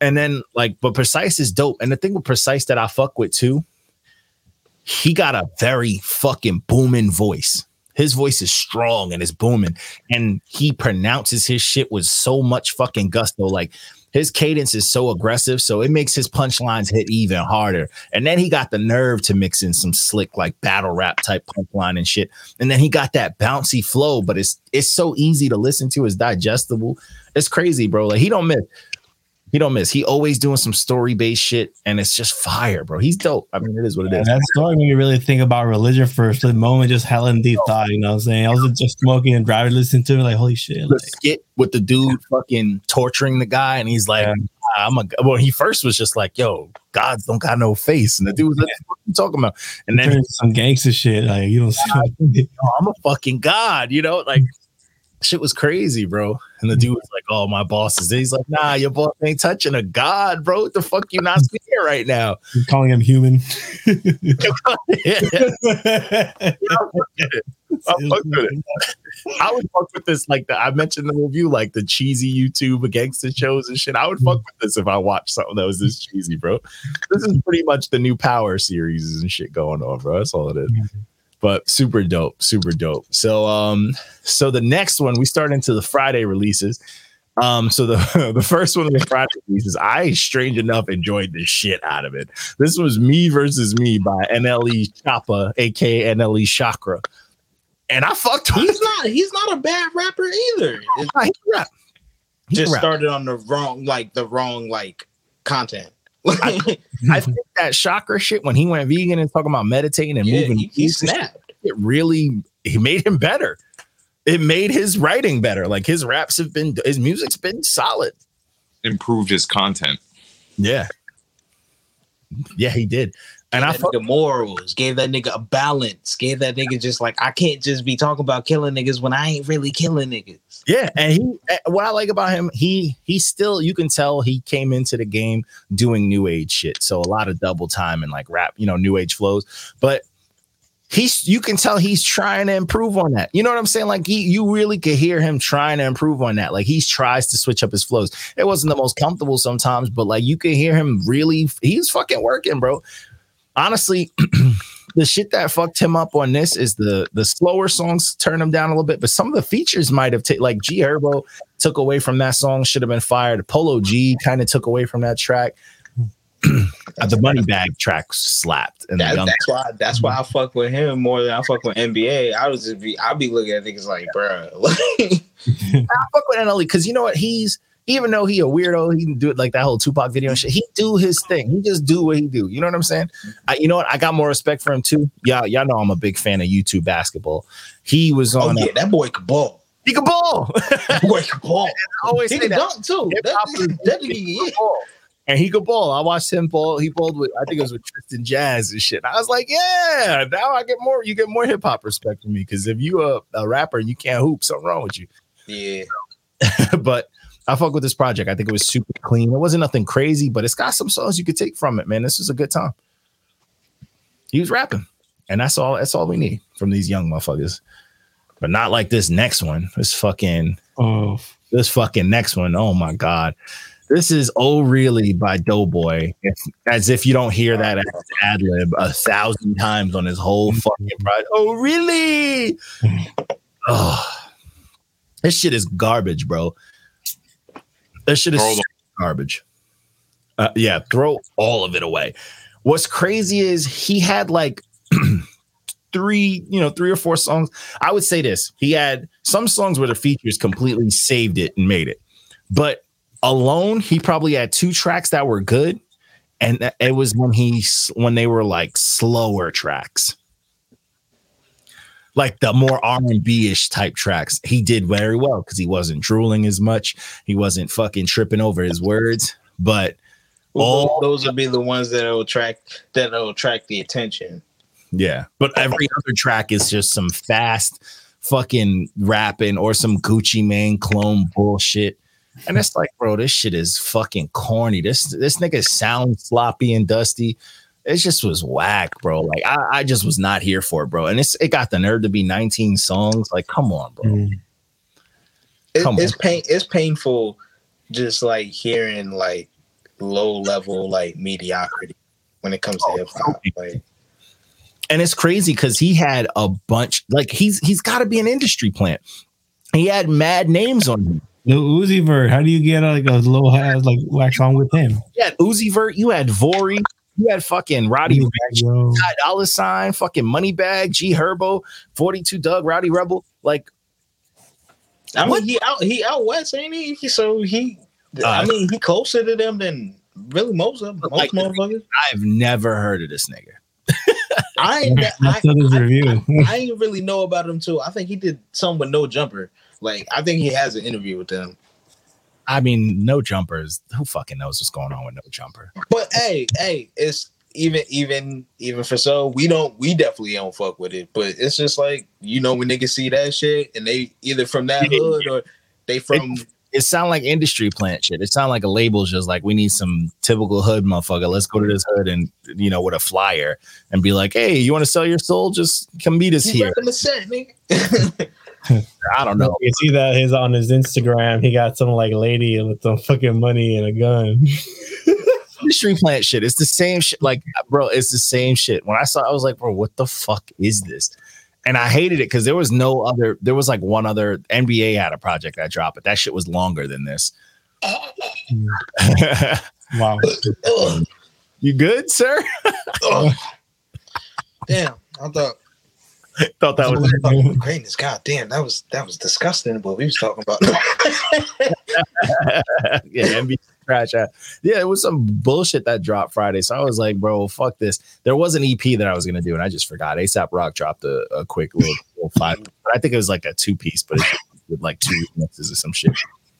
And then like, but Precise is dope. And the thing with Precise that I fuck with too, he got a very fucking booming voice. His voice is strong and it's booming. And he pronounces his shit with so much fucking gusto. Like his cadence is so aggressive, so it makes his punchlines hit even harder. And then he got the nerve to mix in some slick, like battle rap type punchline and shit. And then he got that bouncy flow, but it's it's so easy to listen to. It's digestible. It's crazy, bro. Like he don't miss. He don't miss. He always doing some story based shit, and it's just fire, bro. He's dope. I mean, it is what it Yeah, is. that story made me really think about religion for a split moment, just hell in deep thought. You know what I'm saying? I was just smoking and driving, listening to it, like, holy shit. the Like, skit with the dude fucking torturing the guy, and he's like, Yeah. "Ah, "I'm a." Well, he first was just like, "Yo, gods don't got no face," and the dude was like, "What you talking about?" And then some gangster shit. Like, you know, "Oh, I'm a fucking god, you know, like shit was crazy, bro. And the dude mm. was like, "Oh, my boss is." He's like, "Nah, your boss ain't touching a god, bro. What the fuck you not seeing right now?" calling him human. I fuck with it. I would fuck with this, like the, I mentioned the review, like the cheesy YouTube gangster shows and shit. I would fuck mm. with this if I watched something that was this cheesy, bro. This is pretty much the new Power series and shit going on, bro. That's all it is. Mm-hmm. But super dope, super dope. So, um, so the next one we start into the Friday releases. Um, so the the first one of the Friday releases, I strange enough enjoyed the shit out of it. This was Me versus Me by NLE Choppa, aka NLE Chakra. And I fucked with He's not. He's not a bad rapper either. It Nah, he can rap. He just started on the wrong, like the wrong, like content. I think that chakra shit when he went vegan and talking about meditating and yeah, moving, he, he snapped. it really he made him better. It made his writing better. Like his raps have been, his music's been solid. improved his content. Yeah, yeah, he did. And I fuck, nigga morals, gave that nigga a balance, gave that nigga just like I can't just be talking about killing niggas when I ain't really killing niggas. yeah, and he eh, what I like about him, he he still you can tell he came into the game doing new age shit. So a lot of double time and like rap, you know, new age flows. But he's you can tell he's trying to improve on that. You know what I'm saying? Like he you really could hear him trying to improve on that. Like he tries to switch up his flows. It wasn't the most comfortable sometimes, but like you could hear him really he's fucking working, bro. Honestly, the shit that fucked him up on this is the the slower songs turn him down a little bit, but some of the features might have taken like G Herbo took away from that song, should have been fired. Polo G kind of took away from that track. the money bag track slapped. And That, that's why. That's why I mm-hmm. fuck with him more than I fuck with NBA. I was just be. I be looking at niggas like. Like, I fuck with NLE because you know what? He's even though he a weirdo, he can do it like that whole Tupac video and shit. He do his thing. He just do what he do. You know what I'm saying? I, you know what? I got more respect for him too. Yeah, y'all know I'm a big fan of YouTube basketball. He was oh on. yeah, that boy can ball. he can ball. Boy can ball. Always He say can dunk too. That, that He nigga, could ball. And he could ball. I watched him ball. He balled with, I think it was with Tristan Jass and shit. I was like, yeah, now I get more, you get more hip hop respect from me. Cause if you a, a rapper and you can't hoop, something wrong with you. yeah. but I fuck with this project. I think it was super clean. It wasn't nothing crazy, but it's got some songs you could take from it, man. This was a good time. He was rapping, and that's all. That's all we need from these young motherfuckers. But not like this next one. This fucking Oh, this fucking next one. Oh my god. This is Oh Really by Doe Boy. As if you don't hear that ad lib a thousand times on his whole mm-hmm. fucking project. Oh really? Oh, this shit is garbage, bro. This shit is garbage. Uh, yeah, throw all of it away. What's crazy is he had like three, you know, three or four songs. I would say this: he had some songs where the features completely saved it and made it, but alone, he probably had two tracks that were good, and it was when he when they were like slower tracks. Like the more R and B ish type tracks, he did very well because he wasn't drooling as much. He wasn't fucking tripping over his words. But Well, All- those would be the ones that will attract that will attract the attention. Yeah. But every other track is just some fast fucking rapping or some Gucci Mane clone bullshit. And it's like, bro, this shit is fucking corny. This this nigga sounds sloppy and dusty. It just was whack, bro. Like I, I just was not here for it, bro. And it's it got the nerve to be 19 songs. Like, come on, bro. mm. It, Come it's pain. It's painful, just like hearing like low level like mediocrity when it comes to Oh, hip hop. Like, And it's crazy because he had a bunch, like he's he's got to be an industry plant. He had mad names on him. Lil Uzi Vert. How do you get like a low has like wax song with him? Yeah, had Uzi Vert, you had Vory, you had fucking Roddy Ricch, Yo. Ty Dolla Sign, fucking Moneybagg, G Herbo, 42 Dugg, Rowdy Rebel. Like, I mean, What? he out he out west, ain't he? He- So he, I Uh, mean, he closer to them than really most of most Like- motherfuckers. I've never heard of this nigga. I ain't, I, That's his I, review. I ain't really know about him too. I think he did some with no jumper. Like I think he has an interview with them. I mean, no jumpers. Who fucking knows what's going on with no jumper? But hey, hey, it's even even even for so we don't we definitely don't fuck with it. But it's just like you know when niggas see that shit and they either from that hood or they from It sound like industry plant shit. It sound like a label's just like we need some typical hood motherfucker. Let's go to this hood and you know with a flyer and be like, hey, you want to sell your soul? Just come meet us you here. repping the set, nigga. I don't know. You see that his on his Instagram, he got some like lady with some fucking money and a gun. industry plant shit. It's the same shit. Like, bro, it's the same shit. When I saw, it, I was like, bro, what the fuck is this? And I hated it because there was no other. There was like one other NBA had a project that dropped, but that shit was longer than this. Wow. You good, sir? Damn, I thought Thought that was. greatness. God damn, that was that was disgusting. What we was talking about. yeah, NBA trash. Yeah, it was some bullshit that dropped Friday. So I was like, bro, fuck this. There was an EP that I was gonna do, and I just forgot. ASAP Rock dropped a, a quick little, little five. But I think it was like a two piece, but it's with like two remixes or some shit.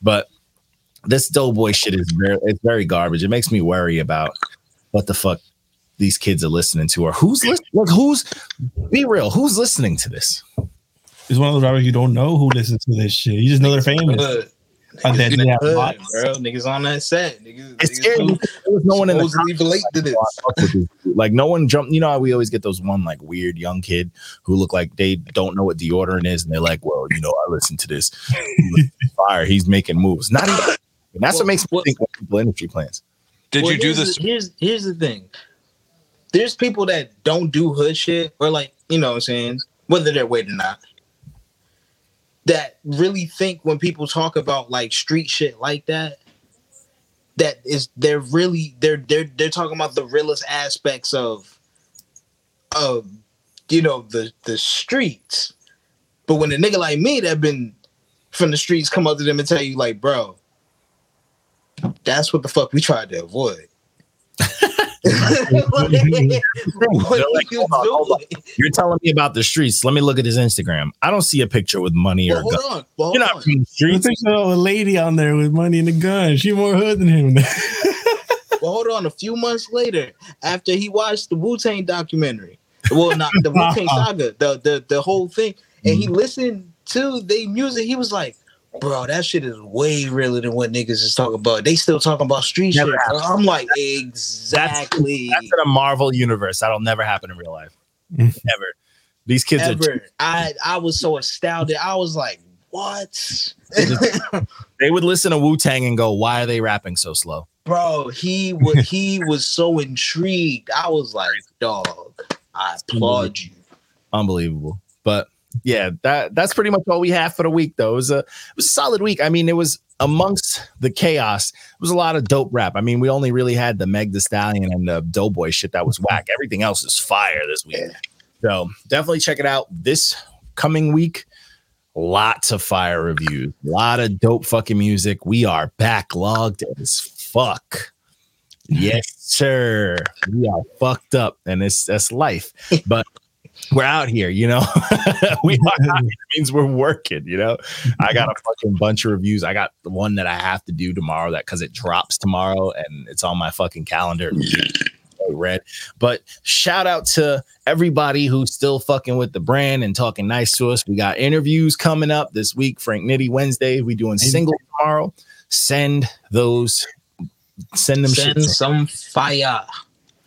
But this Doe Boy shit is very, it's very garbage. It makes me worry about what the fuck these kids are listening to, or who's listening. Like, who's be real? Who's listening to this? It's one of those rappers you don't know who listens to this shit. You just know they're famous. Hood. And then Niggas they have hood, bro. Niggas on that set. Niggas, It's niggas scary. who There was no one in the supposedly to this. fuck with these dudes. Like no one jumped. You know how we always get those one like weird young kid who look like they don't know what deodorant is, and they're like, "Well, you know, I listen to this fire. He's making moves." Not even. And that's Well, what makes me what- think when people industry plans. Did Well, you do this? the- here's here's the thing. There's people that don't do hood shit or like you know what I'm saying whether they're weight or not that really think when people talk about like street shit like that that is they're really they're they're they're talking about the realest aspects of of you know the the streets. But when a nigga like me that been from the streets come up to them and tell you like bro that's what the fuck we tried to avoid what They're are like, you hold on, hold on. doing? You're telling me about the streets. Let me look at his Instagram. I don't see a picture with money or Well, a hold gun. on. well, You're not on. from the I streets. think so. A lady on there with money and a gun. She more hood than him. Well, hold on. A few months later, after he watched the Wu Tang documentary, well, not the Wu Tang saga, the the the whole thing, and he mm-hmm. listened to the music, he was like, "Bro, that shit is way realer than what niggas is talking about. They still talking about street Never shit." bro." I'm like, exactly. That's in a Marvel universe. That'll never happen in real life. Mm. Ever. These kids are Ever. I I was so astounded. I was like, "What?" they would listen to Wu Tang and go, Why are they rapping so slow? Bro, he was he was so intrigued. I was like, "Dog, I applaud you." Unbelievable. But yeah, that that's pretty much all we have for the week though. It was a it was a solid week. I mean, it was amongst the chaos, it was a lot of dope rap. I mean, we only really had the Meg the Stallion and the Doe Boy shit that was mm-hmm. whack. Everything else is fire this week. So definitely check it out this coming week. Lots of fire reviews, a lot of dope fucking music. We are backlogged as fuck. Yes, sir. We are fucked up, and it's that's life. But we're out here, you know. we are out. It means we're working, you know. I got a fucking bunch of reviews. I got the one that I have to do tomorrow that because it drops tomorrow and it's on my fucking calendar. Red. But shout out to everybody who's still fucking with the brand and talking nice to us. We got interviews coming up this week. Frank Nitty Wednesday. We doing single tomorrow. Send those. Send them Send shits. in. some fire.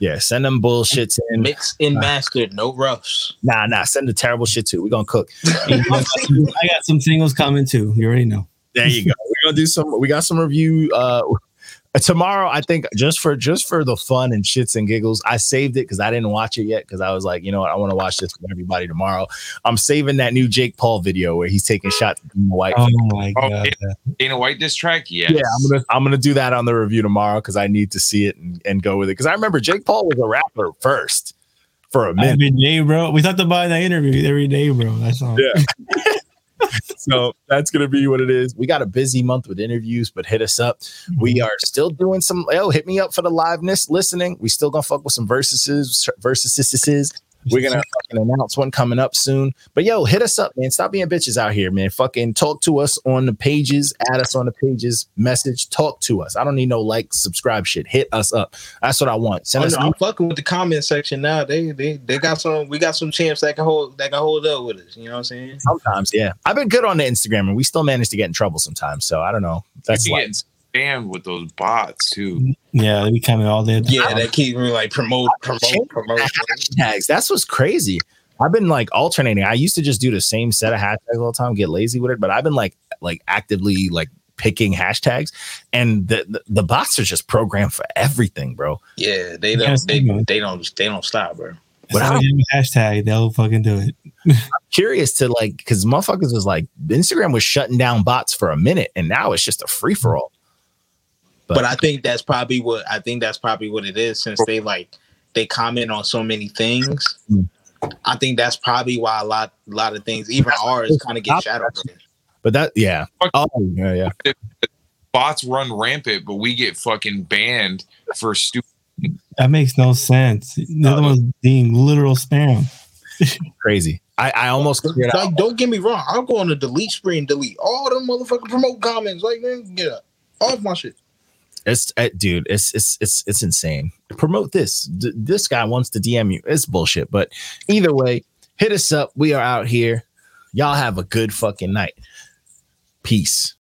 Yeah, send them bullshits in. Mixed and mastered, no roughs. Nah, nah, send the terrible shit too. We're gonna cook. I got some singles coming too. You already know. There you go. We're gonna do some. We got some review uh tomorrow. I think just for just for the fun and shits and giggles, I saved it because I didn't watch it yet because I was like, you know what, I want to watch this with everybody tomorrow. I'm saving that new Jake Paul video where he's taking shots at Dana White. Oh my Oh, god. Dana White diss track, yes. Yeah, I'm gonna I'm gonna do that on the review tomorrow because I need to see it and, and go with it. Because I remember Jake Paul was a rapper first for a minute. Every day, bro. We talked about it in that interview every day, bro. That's all. Yeah. so that's gonna be what it is. We got a busy month with interviews, but hit us up. We mm-hmm. are still doing some. Oh, hit me up for the liveness listening. We still gonna fuck with some versuses, versuses. We're gonna fucking announce one coming up soon. But yo, hit us up, man. Stop being bitches out here, man. Fucking talk to us on the pages, add us on the pages, message, talk to us. I don't need no like, subscribe shit. Hit us up. That's what I want. Send Oh, us no, I'm fucking with the comment section now. They they they got some. We got some champs that can hold that can hold up with us. You know what I'm saying? sometimes, yeah. I've been good on the Instagram, and we still manage to get in trouble sometimes. So I don't know. That's like, spammed with those bots too. Yeah, they be coming all day. Yeah, they keep me like promote promote promote. hashtags. That's what's crazy. I've been like alternating. I used to just do the same set of hashtags all the time, get lazy with it, but I've been like like actively like picking hashtags, and the the, the bots are just programmed for everything, bro. Yeah, they don't they, man. they don't they don't stop, bro. Without a hashtag, they'll fucking do it. Curious to like because motherfuckers was like Instagram was shutting down bots for a minute, and now it's just a free for all. But I think that's probably what I think that's probably what it is since they like they comment on so many things. Mm. I think that's probably why a lot a lot of things, even ours, kind of get shadowed. But that yeah, oh yeah yeah. Bots run rampant, but we get fucking banned for stupid. That makes no sense. The other one's being literal spam. crazy. I I almost cleared out. Don't get me wrong, I'll go on the delete spree and delete all them motherfucking promote comments. Like, man, get up off my shit. It's uh, dude, it's it's it's it's insane. Promote this. D- this guy wants to DM you. It's bullshit. But either way, hit us up. We are out here. Y'all have a good fucking night. Peace.